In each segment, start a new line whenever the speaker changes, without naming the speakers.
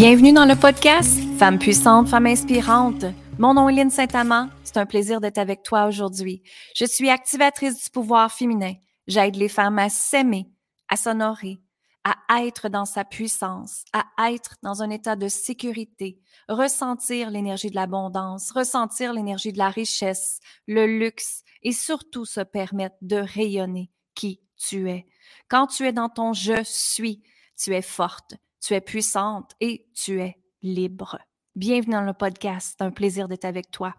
Bienvenue dans le podcast Femme puissante, femme inspirante. Mon nom est Lynne Saint-Amand. C'est un plaisir d'être avec toi aujourd'hui. Je suis activatrice du pouvoir féminin. J'aide les femmes à s'aimer, à s'honorer, à être dans sa puissance, à être dans un état de sécurité, ressentir l'énergie de l'abondance, ressentir l'énergie de la richesse, le luxe et surtout se permettre de rayonner qui tu es. Quand tu es dans ton je suis, tu es forte, tu es puissante et tu es libre. Bienvenue dans le podcast. Un plaisir d'être avec toi.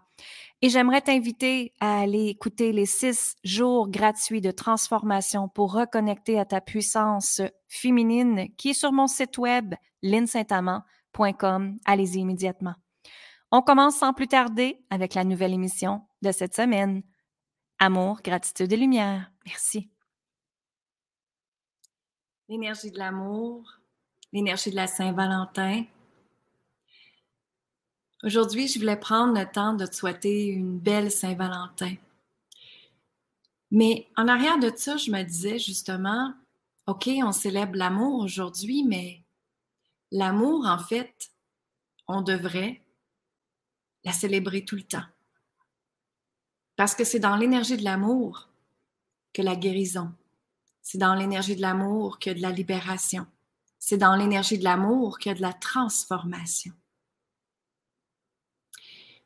Et j'aimerais t'inviter à aller écouter les six jours gratuits de transformation pour reconnecter à ta puissance féminine qui est sur mon site web linsaintamant.com. Allez-y immédiatement. On commence sans plus tarder avec la nouvelle émission de cette semaine. Amour, gratitude et lumière. Merci. L'énergie de l'amour, l'énergie de la Saint-Valentin. Aujourd'hui, je voulais prendre le temps de te souhaiter une belle Saint-Valentin. Mais en arrière de ça, je me disais justement, OK, on célèbre l'amour aujourd'hui, mais l'amour, en fait, on devrait la célébrer tout le temps. Parce que c'est dans l'énergie de l'amour que la guérison, c'est dans l'énergie de l'amour que de la libération, c'est dans l'énergie de l'amour a de la transformation.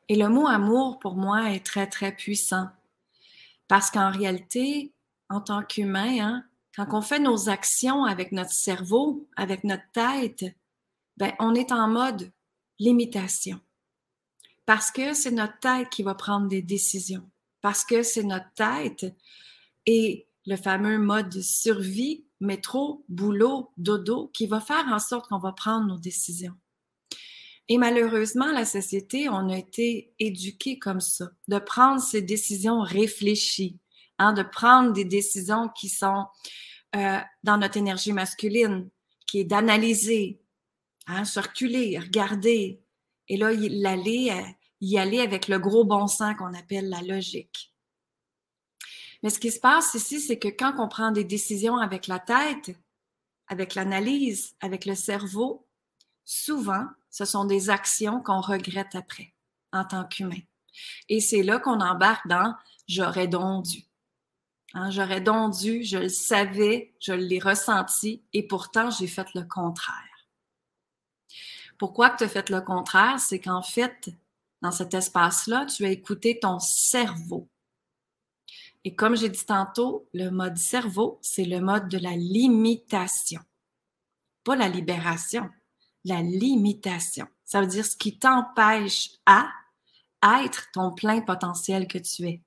Et le mot amour, pour moi, est très, très puissant. Parce qu'en réalité, en tant qu'humain, hein, quand on fait nos actions avec notre cerveau, avec notre tête, ben, on est en mode limitation. Parce que c'est notre tête qui va prendre des décisions. Parce que c'est notre tête et le fameux mode survie métro, boulot, dodo, qui va faire en sorte qu'on va prendre nos décisions. Et malheureusement, la société, on a été éduqué comme ça, de prendre ces décisions réfléchies, hein, de prendre des décisions qui sont euh, dans notre énergie masculine, qui est d'analyser, hein, circuler, regarder, et là, y aller, euh, y aller avec le gros bon sens qu'on appelle la logique. Mais ce qui se passe ici, c'est que quand on prend des décisions avec la tête, avec l'analyse, avec le cerveau, souvent, ce sont des actions qu'on regrette après en tant qu'humain. Et c'est là qu'on embarque dans j'aurais donc dû. Hein, j'aurais donc dû, je le savais, je l'ai ressenti et pourtant j'ai fait le contraire. Pourquoi que tu as fait le contraire? C'est qu'en fait, dans cet espace-là, tu as écouté ton cerveau. Et comme j'ai dit tantôt, le mode cerveau, c'est le mode de la limitation. Pas la libération, la limitation. Ça veut dire ce qui t'empêche à être ton plein potentiel que tu es.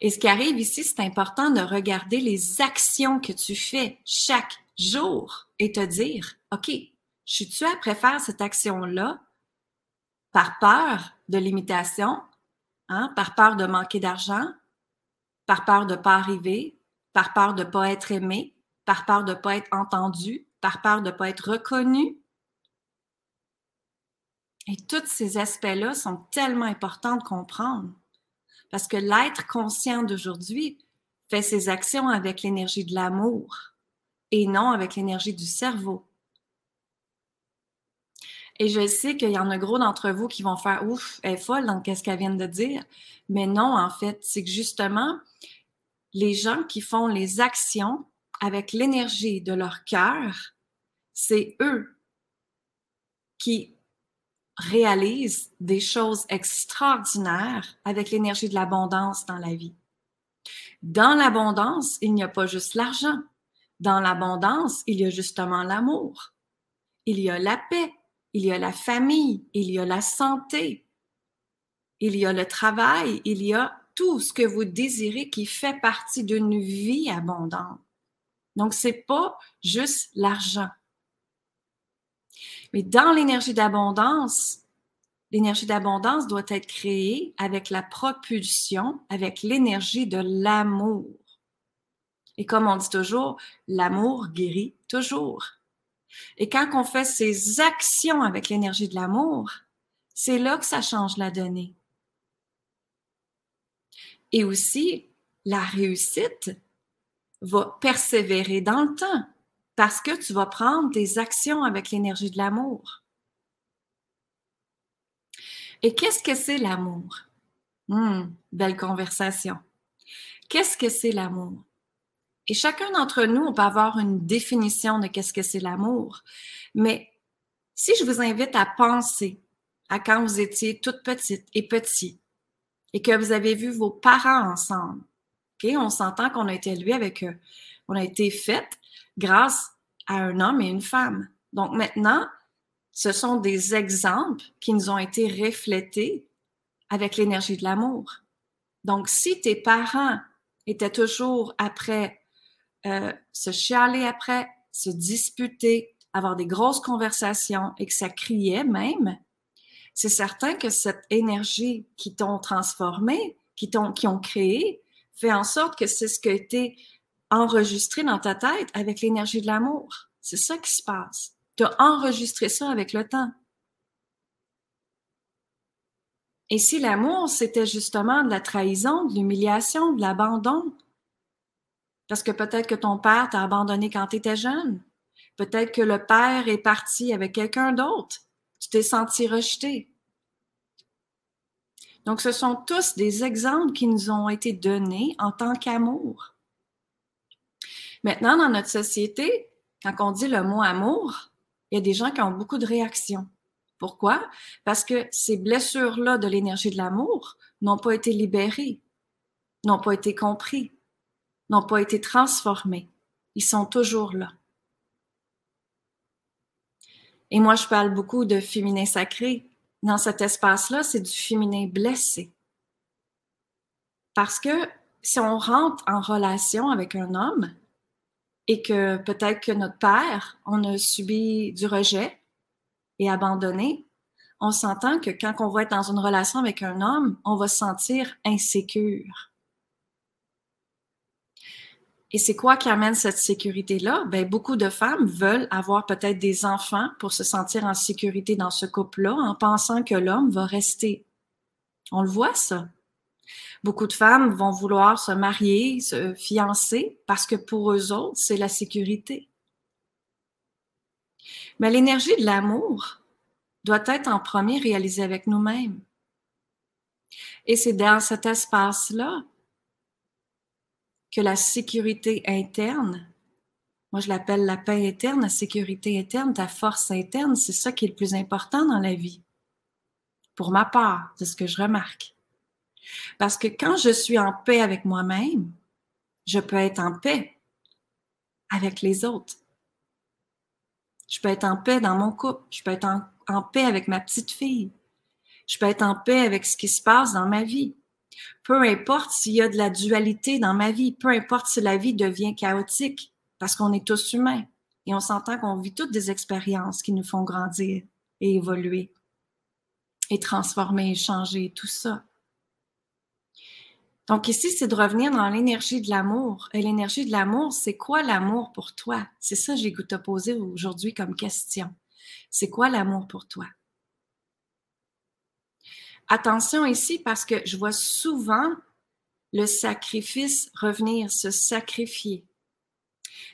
Et ce qui arrive ici, c'est important de regarder les actions que tu fais chaque jour et te dire, OK, je suis-tu à préférer cette action-là par peur de limitation Hein, par peur de manquer d'argent, par peur de ne pas arriver, par peur de ne pas être aimé, par peur de ne pas être entendu, par peur de ne pas être reconnu. Et tous ces aspects-là sont tellement importants de comprendre. Parce que l'être conscient d'aujourd'hui fait ses actions avec l'énergie de l'amour et non avec l'énergie du cerveau. Et je sais qu'il y en a gros d'entre vous qui vont faire ouf, elle est folle dans qu'est-ce qu'elle vient de dire. Mais non, en fait, c'est que justement, les gens qui font les actions avec l'énergie de leur cœur, c'est eux qui réalisent des choses extraordinaires avec l'énergie de l'abondance dans la vie. Dans l'abondance, il n'y a pas juste l'argent. Dans l'abondance, il y a justement l'amour. Il y a la paix, il y a la famille, il y a la santé, il y a le travail, il y a tout ce que vous désirez qui fait partie d'une vie abondante. Donc, c'est pas juste l'argent. Mais dans l'énergie d'abondance, l'énergie d'abondance doit être créée avec la propulsion, avec l'énergie de l'amour. Et comme on dit toujours, l'amour guérit toujours. Et quand on fait ces actions avec l'énergie de l'amour, c'est là que ça change la donnée. Et aussi, la réussite va persévérer dans le temps parce que tu vas prendre des actions avec l'énergie de l'amour. Et qu'est-ce que c'est l'amour? Hum, belle conversation. Qu'est-ce que c'est l'amour? Et chacun d'entre nous, on peut avoir une définition de qu'est-ce que c'est l'amour. Mais si je vous invite à penser à quand vous étiez toute petite et petit et que vous avez vu vos parents ensemble, on s'entend qu'on a été élevé avec eux. On a été fait grâce à un homme et une femme. Donc maintenant, ce sont des exemples qui nous ont été reflétés avec l'énergie de l'amour. Donc, si tes parents étaient toujours après euh, se chialer après, se disputer, avoir des grosses conversations et que ça criait même, c'est certain que cette énergie qui t'ont transformé, qui t'ont, qui ont créé, fait en sorte que c'est ce qui a été enregistré dans ta tête avec l'énergie de l'amour. C'est ça qui se passe. Tu as enregistré ça avec le temps. Et si l'amour, c'était justement de la trahison, de l'humiliation, de l'abandon, parce que peut-être que ton père t'a abandonné quand tu étais jeune. Peut-être que le père est parti avec quelqu'un d'autre. Tu t'es senti rejeté. Donc, ce sont tous des exemples qui nous ont été donnés en tant qu'amour. Maintenant, dans notre société, quand on dit le mot amour, il y a des gens qui ont beaucoup de réactions. Pourquoi? Parce que ces blessures-là de l'énergie de l'amour n'ont pas été libérées, n'ont pas été comprises n'ont pas été transformés. Ils sont toujours là. Et moi, je parle beaucoup de féminin sacré. Dans cet espace-là, c'est du féminin blessé. Parce que si on rentre en relation avec un homme et que peut-être que notre père, on a subi du rejet et abandonné, on s'entend que quand on va être dans une relation avec un homme, on va se sentir insécure. Et c'est quoi qui amène cette sécurité-là? Ben, beaucoup de femmes veulent avoir peut-être des enfants pour se sentir en sécurité dans ce couple-là en pensant que l'homme va rester. On le voit, ça. Beaucoup de femmes vont vouloir se marier, se fiancer parce que pour eux autres, c'est la sécurité. Mais l'énergie de l'amour doit être en premier réalisée avec nous-mêmes. Et c'est dans cet espace-là que la sécurité interne, moi je l'appelle la paix interne, la sécurité interne, ta force interne, c'est ça qui est le plus important dans la vie. Pour ma part, c'est ce que je remarque. Parce que quand je suis en paix avec moi-même, je peux être en paix avec les autres. Je peux être en paix dans mon couple. Je peux être en, paix avec ma petite fille. Je peux être en paix avec ce qui se passe dans ma vie. Peu importe s'il y a de la dualité dans ma vie, peu importe si la vie devient chaotique, parce qu'on est tous humains et on s'entend qu'on vit toutes des expériences qui nous font grandir et évoluer et transformer et changer, tout ça. Donc ici, c'est de revenir dans l'énergie de l'amour. Et l'énergie de l'amour, c'est quoi l'amour pour toi? C'est ça que j'ai goûté te poser aujourd'hui comme question. C'est quoi l'amour pour toi? Attention ici parce que je vois souvent le sacrifice revenir, se sacrifier.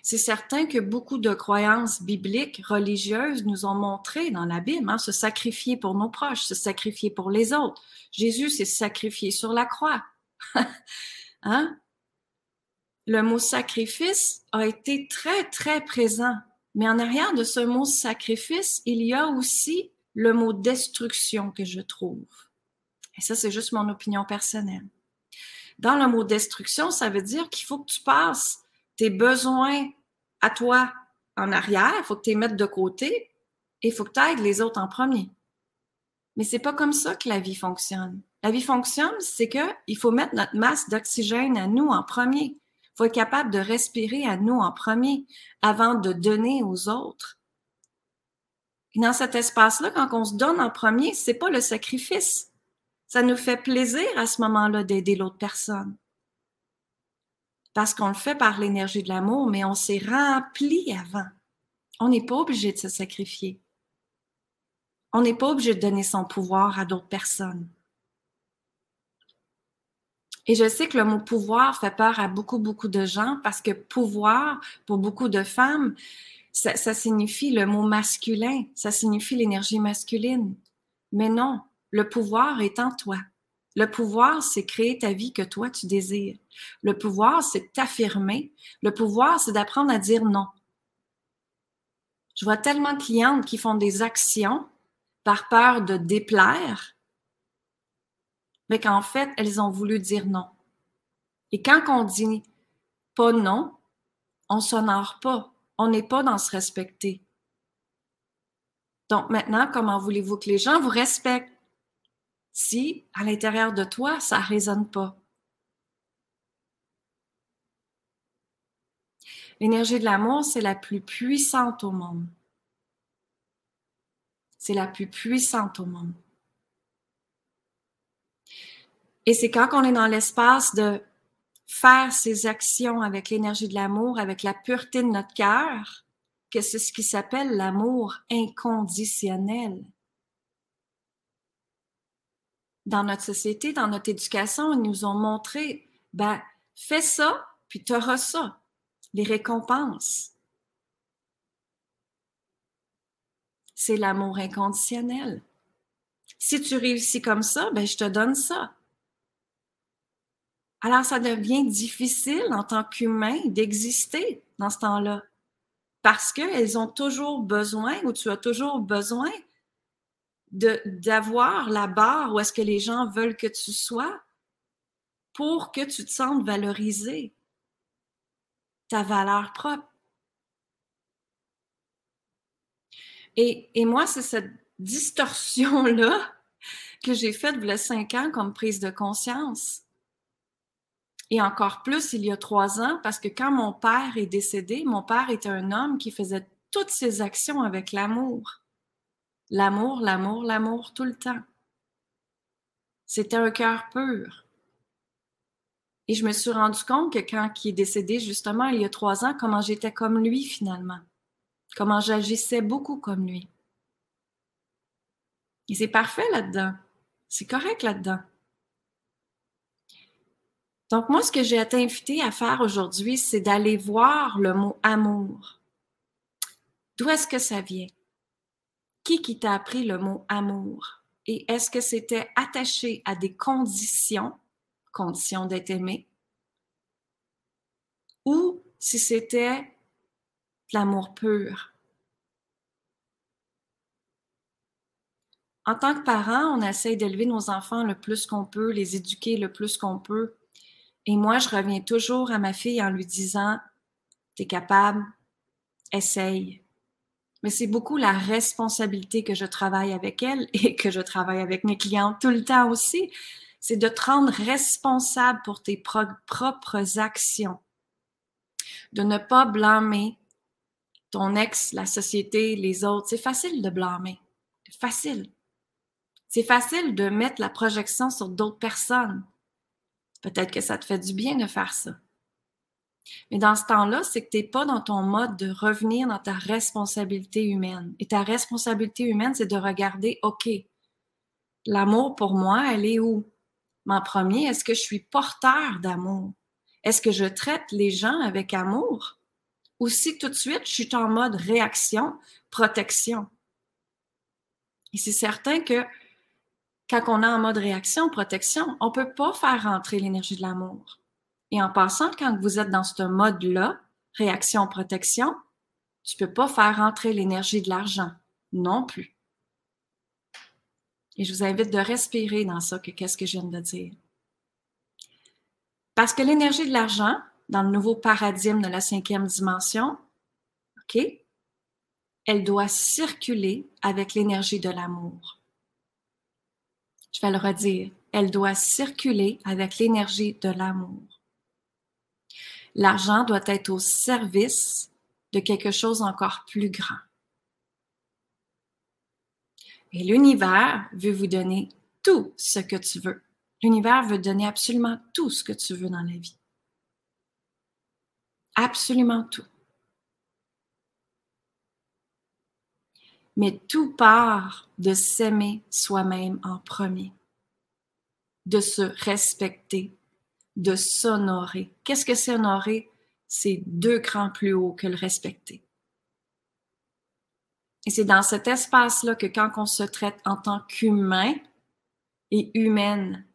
C'est certain que beaucoup de croyances bibliques, religieuses nous ont montré dans la Bible, hein, se sacrifier pour nos proches, se sacrifier pour les autres. Jésus s'est sacrifié sur la croix. hein? Le mot sacrifice a été très, très présent. Mais en arrière de ce mot sacrifice, il y a aussi le mot destruction que je trouve. Et ça, c'est juste mon opinion personnelle. Dans le mot destruction, ça veut dire qu'il faut que tu passes tes besoins à toi en arrière, il faut que tu les mettes de côté et il faut que tu aides les autres en premier. Mais c'est pas comme ça que la vie fonctionne. La vie fonctionne, c'est qu'il faut mettre notre masse d'oxygène à nous en premier. Il faut être capable de respirer à nous en premier avant de donner aux autres. Dans cet espace-là, quand on se donne en premier, c'est pas le sacrifice. Ça nous fait plaisir à ce moment-là d'aider l'autre personne. Parce qu'on le fait par l'énergie de l'amour, mais on s'est rempli avant. On n'est pas obligé de se sacrifier. On n'est pas obligé de donner son pouvoir à d'autres personnes. Et je sais que le mot pouvoir fait peur à beaucoup, beaucoup de gens parce que pouvoir, pour beaucoup de femmes, ça, signifie le mot masculin, ça signifie l'énergie masculine. Mais non, le pouvoir est en toi. Le pouvoir, c'est créer ta vie que toi tu désires. Le pouvoir, c'est t'affirmer. Le pouvoir, c'est d'apprendre à dire non. Je vois tellement de clientes qui font des actions par peur de déplaire, mais qu'en fait, elles ont voulu dire non. Et quand on dit pas non, on s'honore pas. On n'est pas dans se respecter. Donc maintenant, comment voulez-vous que les gens vous respectent? Si à l'intérieur de toi, ça ne résonne pas? L'énergie de l'amour, c'est la plus puissante au monde. C'est la plus puissante au monde. Et c'est quand on est dans l'espace de faire ces actions avec l'énergie de l'amour, avec la pureté de notre cœur, que c'est ce qui s'appelle l'amour inconditionnel. Dans notre société, dans notre éducation, ils nous ont montré, ben, fais ça, puis tu auras ça les récompenses. C'est l'amour inconditionnel. Si tu réussis comme ça, ben je te donne ça. Alors ça devient difficile en tant qu'humain d'exister dans ce temps-là parce qu'elles ont toujours besoin ou tu as toujours besoin d'avoir la barre où est-ce que les gens veulent que tu sois pour que tu te sentes valorisé ta valeur propre. Et, et moi, c'est cette distorsion-là que j'ai faite a cinq ans comme prise de conscience. Et encore plus il y a trois ans, parce que quand mon père est décédé, mon père était un homme qui faisait toutes ses actions avec l'amour. L'amour, l'amour, l'amour tout le temps. C'était un cœur pur. Et je me suis rendu compte que quand il est décédé, justement, il y a trois ans, comment j'étais comme lui finalement. Comment j'agissais beaucoup comme lui. Et c'est parfait là-dedans. C'est correct là-dedans. Donc, moi, ce que j'ai été invité à faire aujourd'hui, c'est d'aller voir le mot amour. D'où est-ce que ça vient? Qui qui t'a appris le mot amour? Et est-ce que c'était attaché à des conditions condition d'être aimé, ou si c'était l'amour pur? En tant que parent, on essaye d'élever nos enfants le plus qu'on peut, les éduquer le plus qu'on peut. Et moi, je reviens toujours à ma fille en lui disant, t'es capable, essaye. Mais c'est beaucoup la responsabilité que je travaille avec elle et que je travaille avec mes clients tout le temps aussi c'est de te rendre responsable pour tes propres actions. De ne pas blâmer ton ex, la société, les autres. C'est facile de blâmer. Facile. C'est facile de mettre la projection sur d'autres personnes. Peut-être que ça te fait du bien de faire ça. Mais dans ce temps-là, c'est que tu n'es pas dans ton mode de revenir dans ta responsabilité humaine. Et ta responsabilité humaine, c'est de regarder, OK, l'amour pour moi, elle est où? en premier, est-ce que je suis porteur d'amour? Est-ce que je traite les gens avec amour? Ou si tout de suite, je suis en mode réaction, protection? Et c'est certain que quand on est en mode réaction, protection, on ne peut pas faire rentrer l'énergie de l'amour. Et en passant, quand vous êtes dans ce mode-là, réaction, protection, tu ne peux pas faire rentrer l'énergie de l'argent non plus. Et je vous invite de respirer dans ça, que qu'est-ce que je viens de dire. Parce que l'énergie de l'argent, dans le nouveau paradigme de la cinquième dimension, OK, elle doit circuler avec l'énergie de l'amour. Le redire. Elle doit circuler avec l'énergie de l'amour. L'argent doit être au service de quelque chose encore plus grand. Et l'univers veut vous donner tout ce que tu veux. L'univers veut donner absolument tout ce que tu veux dans la vie. Absolument tout. Mais tout part de s'aimer soi-même en premier, de se respecter, de s'honorer. Qu'est-ce que c'est honorer? C'est deux crans plus haut que le respecter. Et c'est dans cet espace-là que quand on se traite en tant qu'humain et humaine,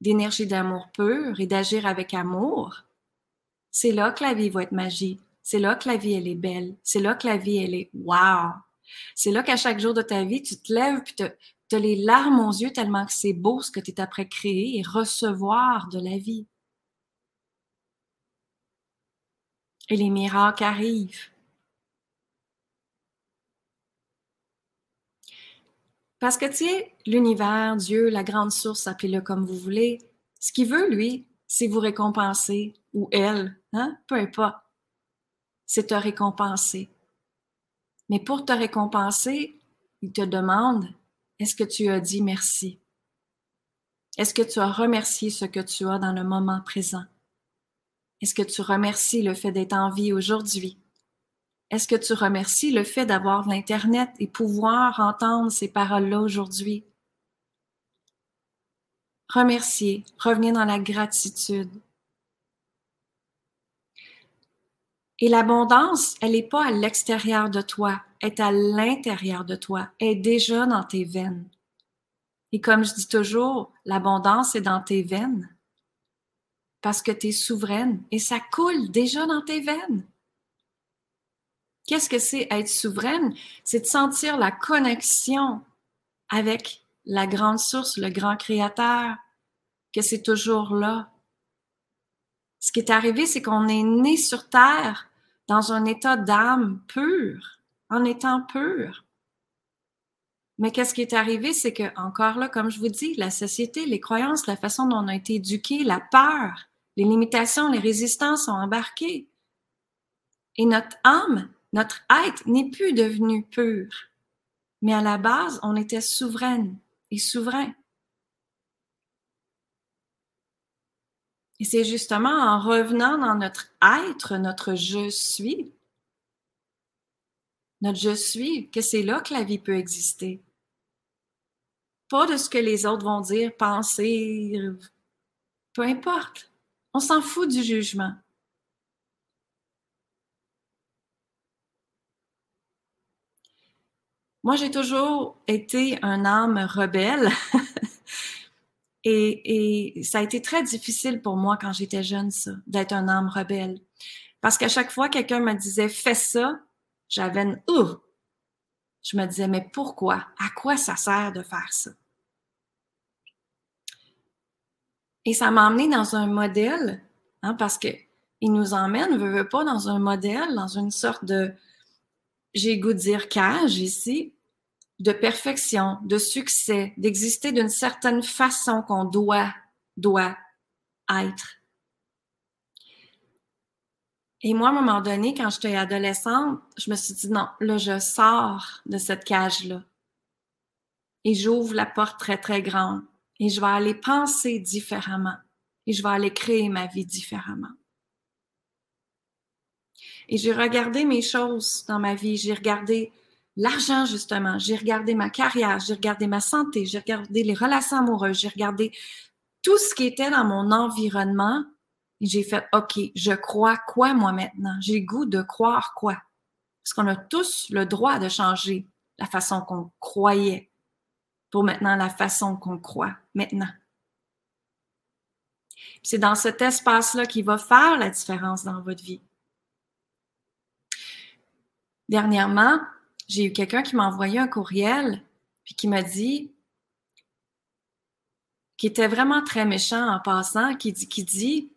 d'énergie d'amour pur et d'agir avec amour, c'est là que la vie va être magie. C'est là que la vie, elle est belle. C'est là que la vie, elle est wow. C'est là qu'à chaque jour de ta vie, tu te lèves puis tu as les larmes aux yeux tellement que c'est beau ce que tu es après créer et recevoir de la vie. Et les miracles arrivent. Parce que, tu sais, l'univers, Dieu, la grande source, appelez-le comme vous voulez, ce qu'il veut, lui, c'est vous récompenser, ou elle, hein? peu importe. C'est te récompenser. Mais pour te récompenser, il te demande, est-ce que tu as dit merci? Est-ce que tu as remercié ce que tu as dans le moment présent? Est-ce que tu remercies le fait d'être en vie aujourd'hui? Est-ce que tu remercies le fait d'avoir l'Internet et pouvoir entendre ces paroles-là aujourd'hui? Remercier, revenir dans la gratitude. Et l'abondance, elle n'est pas à l'extérieur de toi, elle est à l'intérieur de toi, elle est déjà dans tes veines. Et comme je dis toujours, l'abondance est dans tes veines parce que tu es souveraine et ça coule déjà dans tes veines. Qu'est-ce que c'est être souveraine? C'est de sentir la connexion avec la grande source, le grand créateur, que c'est toujours là. Ce qui est arrivé, c'est qu'on est né sur Terre dans un état d'âme pure, en étant pur. Mais qu'est-ce qui est arrivé, c'est que, encore là, comme je vous dis, la société, les croyances, la façon dont on a été éduqué, la peur, les limitations, les résistances sont embarquées. Et notre âme notre être n'est plus devenu pur, mais à la base, on était souveraine et souverain. Et c'est justement en revenant dans notre être, notre je suis, notre je suis, que c'est là que la vie peut exister. Pas de ce que les autres vont dire, penser, peu importe. On s'en fout du jugement. Moi, j'ai toujours été un âme rebelle. et, ça a été très difficile pour moi quand j'étais jeune, ça, d'être un âme rebelle. Parce qu'à chaque fois, quelqu'un me disait fais ça, j'avais une ouh. Je me disais, mais pourquoi? À quoi ça sert de faire ça? Et ça m'a emmené dans un modèle, hein, parce que il nous emmène, veut, veut pas, dans un modèle, dans une sorte de j'ai goût de dire cage ici, de perfection, de succès, d'exister d'une certaine façon qu'on doit, doit être. Et moi, à un moment donné, quand j'étais adolescente, je me suis dit non, là, je sors de cette cage-là. Et j'ouvre la porte très, très grande. Et je vais aller penser différemment. Et je vais aller créer ma vie différemment. Et j'ai regardé mes choses dans ma vie, j'ai regardé l'argent, justement, j'ai regardé ma carrière, j'ai regardé ma santé, j'ai regardé les relations amoureuses, j'ai regardé tout ce qui était dans mon environnement et j'ai fait, OK, je crois quoi moi maintenant? J'ai goût de croire quoi? Parce qu'on a tous le droit de changer la façon qu'on croyait pour maintenant la façon qu'on croit maintenant. C'est dans cet espace-là qui va faire la différence dans votre vie. Dernièrement, j'ai eu quelqu'un qui m'a envoyé un courriel, puis qui m'a dit, qui était vraiment très méchant en passant, qui dit, qui dit,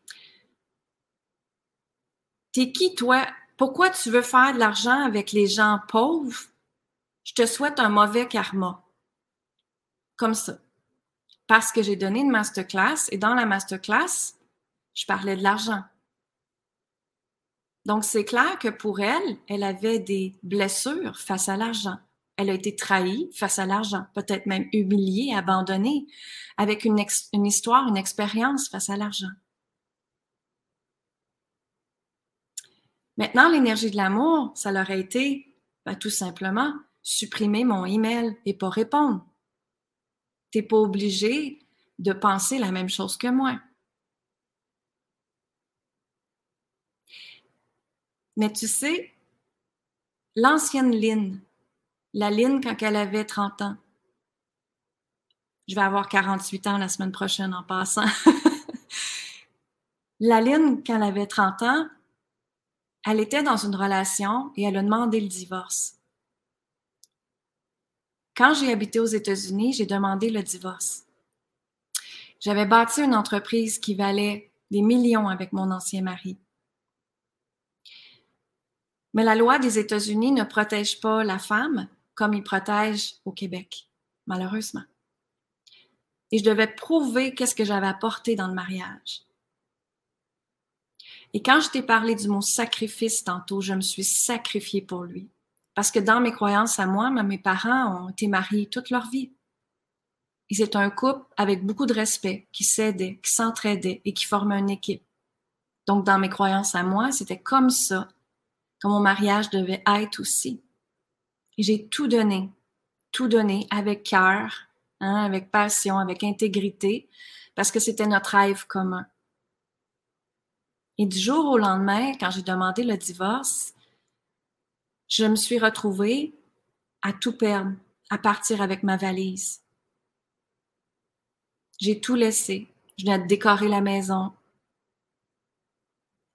T'es qui toi? Pourquoi tu veux faire de l'argent avec les gens pauvres? Je te souhaite un mauvais karma. Comme ça. Parce que j'ai donné une masterclass et dans la masterclass, je parlais de l'argent. Donc, c'est clair que pour elle, elle avait des blessures face à l'argent. Elle a été trahie face à l'argent, peut-être même humiliée, abandonnée, avec une, histoire, une expérience face à l'argent. Maintenant, l'énergie de l'amour, ça leur a été ben, tout simplement, supprimer mon email et pas répondre. Tu n'es pas obligé de penser la même chose que moi. Mais tu sais, l'ancienne Lynn, la Lynn quand elle avait 30 ans, je vais avoir 48 ans la semaine prochaine en passant. la Lynn, quand elle avait 30 ans, elle était dans une relation et elle a demandé le divorce. Quand j'ai habité aux États-Unis, j'ai demandé le divorce. J'avais bâti une entreprise qui valait des millions avec mon ancien mari. Mais la loi des États-Unis ne protège pas la femme comme il protège au Québec, malheureusement. Et je devais prouver qu'est-ce que j'avais apporté dans le mariage. Et quand je t'ai parlé du mot sacrifice tantôt, je me suis sacrifiée pour lui. Parce que dans mes croyances à moi, mes parents ont été mariés toute leur vie. Ils étaient un couple avec beaucoup de respect, qui s'aidait, qui s'entraidait et qui formait une équipe. Donc, dans mes croyances à moi, c'était comme ça mon mariage devait être aussi. J'ai tout donné, tout donné avec cœur, hein, avec passion, avec intégrité, parce que c'était notre rêve commun. Et du jour au lendemain, quand j'ai demandé le divorce, je me suis retrouvée à tout perdre, à partir avec ma valise. J'ai tout laissé. Je venais de décorer la maison.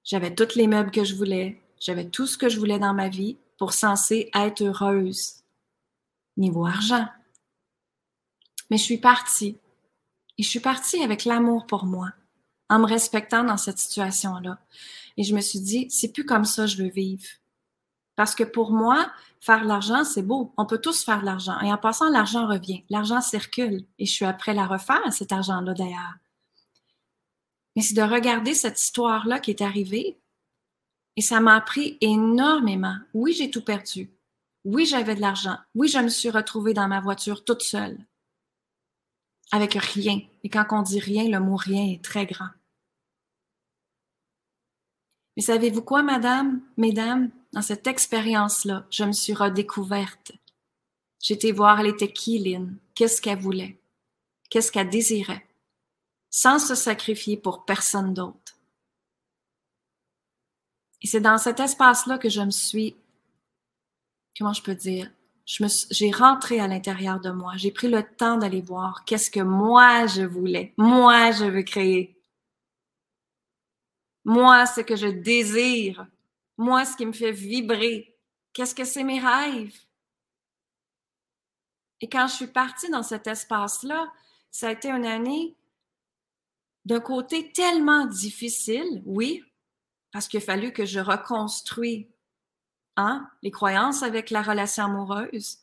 J'avais tous les meubles que je voulais. J'avais tout ce que je voulais dans ma vie pour censé être heureuse. Niveau argent. Mais je suis partie. Et je suis partie avec l'amour pour moi, en me respectant dans cette situation-là. Et je me suis dit, c'est plus comme ça que je veux vivre. Parce que pour moi, faire de l'argent, c'est beau. On peut tous faire de l'argent. Et en passant, l'argent revient. L'argent circule. Et je suis après la refaire, cet argent-là d'ailleurs. Mais c'est de regarder cette histoire-là qui est arrivée. Et ça m'a appris énormément. Oui, j'ai tout perdu. Oui, j'avais de l'argent. Oui, je me suis retrouvée dans ma voiture toute seule. Avec rien. Et quand on dit rien, le mot rien est très grand. Mais savez-vous quoi, madame, mesdames? Dans cette expérience-là, je me suis redécouverte. J'étais voir elle était qui, Lynn, qu'est-ce qu'elle voulait, qu'est-ce qu'elle désirait, sans se sacrifier pour personne d'autre. Et c'est dans cet espace-là que je me suis, comment je peux dire, j'ai rentré à l'intérieur de moi. J'ai pris le temps d'aller voir qu'est-ce que moi je voulais, moi je veux créer. Moi, ce que je désire. Moi, ce qui me fait vibrer. Qu'est-ce que c'est mes rêves? Et quand je suis partie dans cet espace-là, ça a été une année d'un côté tellement difficile, oui, parce qu'il a fallu que je reconstruise hein, les croyances avec la relation amoureuse,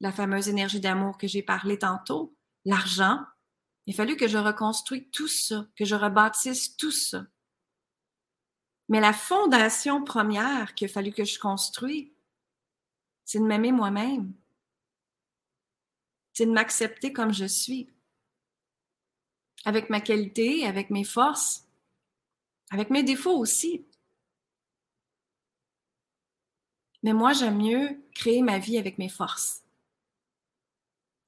la fameuse énergie d'amour que j'ai parlé tantôt, l'argent. Il a fallu que je reconstruise tout ça, que je rebâtisse tout ça. Mais la fondation première qu'il a fallu que je construise, c'est de m'aimer moi-même. C'est de m'accepter comme je suis. Avec ma qualité, avec mes forces, avec mes défauts aussi. Mais moi, j'aime mieux créer ma vie avec mes forces.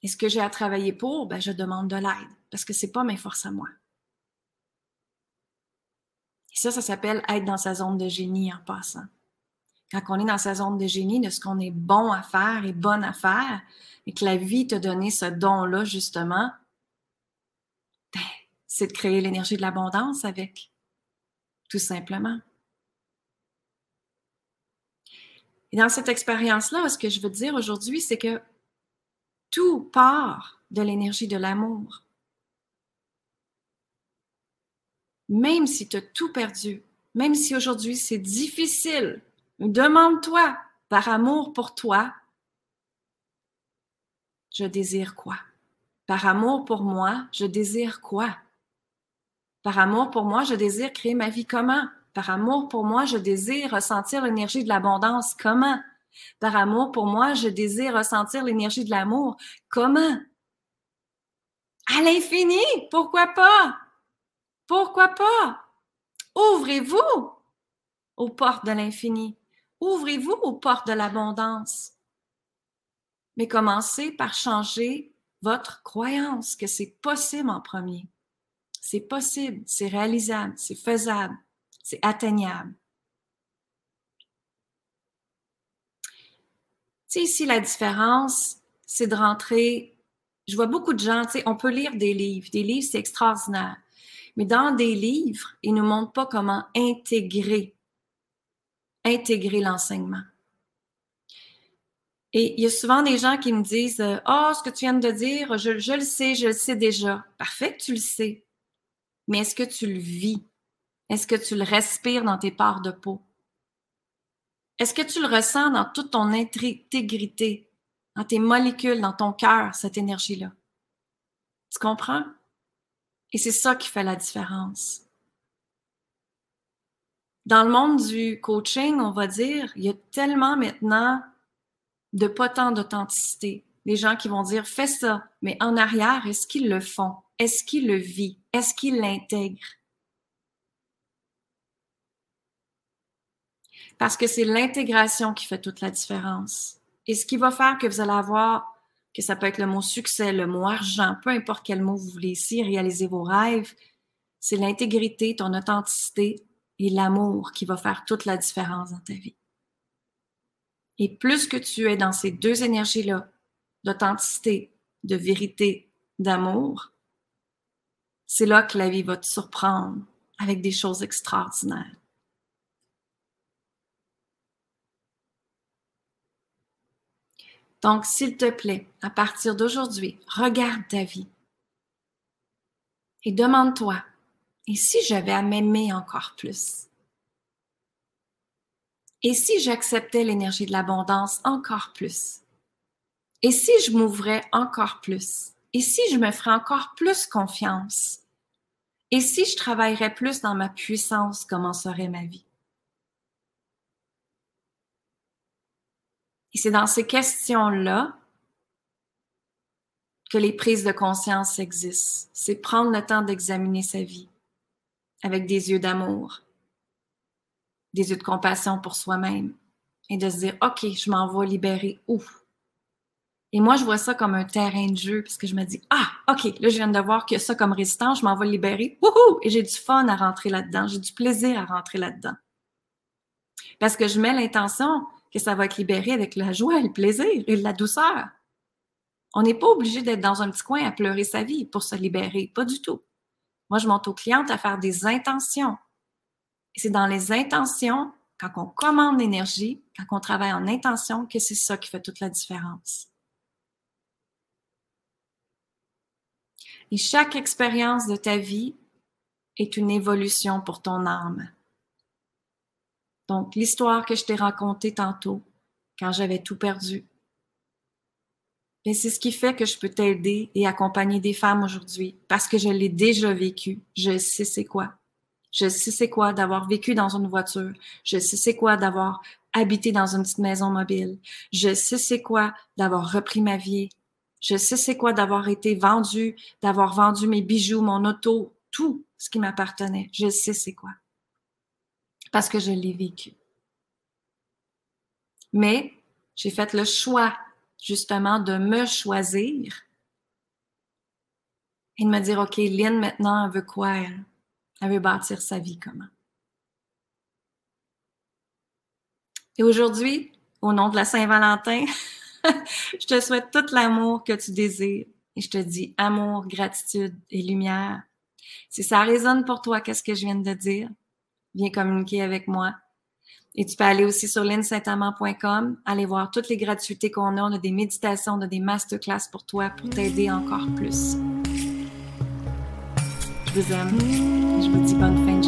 Et ce que j'ai à travailler pour, ben, je demande de l'aide parce que c'est pas mes forces à moi. Et ça, ça s'appelle être dans sa zone de génie en passant. Quand on est dans sa zone de génie, de ce qu'on est bon à faire et bonne à faire, et que la vie t'a donné ce don-là, justement, ben, c'est de créer l'énergie de l'abondance avec. Tout simplement. Et dans cette expérience-là, ce que je veux dire aujourd'hui, c'est que tout part de l'énergie de l'amour. même si tu as tout perdu, même si aujourd'hui c'est difficile, demande-toi, par amour pour toi, je désire quoi? Par amour pour moi, je désire quoi? Par amour pour moi, je désire créer ma vie comment? Par amour pour moi, je désire ressentir l'énergie de l'abondance comment? Par amour pour moi, je désire ressentir l'énergie de l'amour comment? À l'infini, pourquoi pas? Pourquoi pas? Ouvrez-vous aux portes de l'infini. Ouvrez-vous aux portes de l'abondance. mais commencez par changer votre croyance que c'est possible en premier. C'est possible, c'est réalisable, c'est faisable, c'est atteignable. Tu sais, ici, la différence, c'est de rentrer. Je vois beaucoup de gens, tu sais, on peut lire des livres. Des livres, c'est extraordinaire. Mais dans des livres, ils ne nous montrent pas comment intégrer, intégrer l'enseignement. Et il y a souvent des gens qui me disent oh, ce que tu viens de dire, je, je, le sais, je le sais déjà. Parfait tu le sais. Mais est-ce que tu le vis? Est-ce que tu le respires dans tes parts de peau? Est-ce que tu le ressens dans toute ton intégrité, dans tes molécules, dans ton cœur, cette énergie-là? Tu comprends? Et c'est ça qui fait la différence. Dans le monde du coaching, on va dire, il y a tellement maintenant de pas tant d'authenticité. Les gens qui vont dire fais ça, mais en arrière, est-ce qu'ils le font? Est-ce qu'ils le vivent? Est-ce qu'ils l'intègrent? Parce que c'est l'intégration qui fait toute la différence. Et ce qui va faire que vous allez avoir, que ça peut être le mot succès, le mot argent, peu importe quel mot vous voulez ici, réaliser vos rêves, c'est l'intégrité, ton authenticité et l'amour qui va faire toute la différence dans ta vie. Et plus que tu es dans ces deux énergies-là, d'authenticité, de vérité, d'amour, c'est là que la vie va te surprendre avec des choses extraordinaires. Donc, s'il te plaît, à partir d'aujourd'hui, regarde ta vie et demande-toi, et si j'avais à m'aimer encore plus? Et si j'acceptais l'énergie de l'abondance encore plus? Et si je m'ouvrais encore plus? Et si je me ferais encore plus confiance? Et si je travaillerais plus dans ma puissance, comment serait ma vie? Et c'est dans ces questions-là que les prises de conscience existent. C'est prendre le temps d'examiner sa vie avec des yeux d'amour, des yeux de compassion pour soi-même et de se dire, OK, je m'en vais libérer où? Et moi, je vois ça comme un terrain de jeu, parce que je me dis, ah, OK, là, je viens de voir que ça comme résistance, je m'en vais libérer. Wouhou! Et j'ai du fun à rentrer là-dedans. J'ai du plaisir à rentrer là-dedans. Parce que je mets l'intention que ça va être libéré avec la joie, le plaisir et la douceur. On n'est pas obligé d'être dans un petit coin à pleurer sa vie pour se libérer. Pas du tout. Moi, je monte aux clientes à faire des intentions. C'est dans les intentions, quand on commande l'énergie, quand on travaille en intention, que c'est ça qui fait toute la différence. Et chaque expérience de ta vie est une évolution pour ton âme. Donc, l'histoire que je t'ai racontée tantôt, quand j'avais tout perdu, et c'est ce qui fait que je peux t'aider et accompagner des femmes aujourd'hui, parce que je l'ai déjà vécu. Je sais c'est quoi. Je sais c'est quoi d'avoir vécu dans une voiture. Je sais c'est quoi d'avoir habité dans une petite maison mobile. Je sais c'est quoi d'avoir repris ma vie. Je sais c'est quoi d'avoir été vendu, d'avoir vendu mes bijoux, mon auto, tout ce qui m'appartenait. Je sais c'est quoi. Parce que je l'ai vécu. Mais j'ai fait le choix justement de me choisir et de me dire, OK, Lynn, maintenant, elle veut quoi, elle? Elle veut bâtir sa vie comment? Et aujourd'hui, au nom de la Saint-Valentin, je te souhaite tout l'amour que tu désires. Et je te dis amour, gratitude et lumière. Si ça résonne pour toi, qu'est-ce que je viens de dire? Viens communiquer avec moi. Et tu peux aller aussi sur linsaintamant.com, aller voir toutes les gratuités qu'on a. On a des méditations, on des masterclass pour toi, pour t'aider encore plus. Je vous aime. Je vous dis bonne fin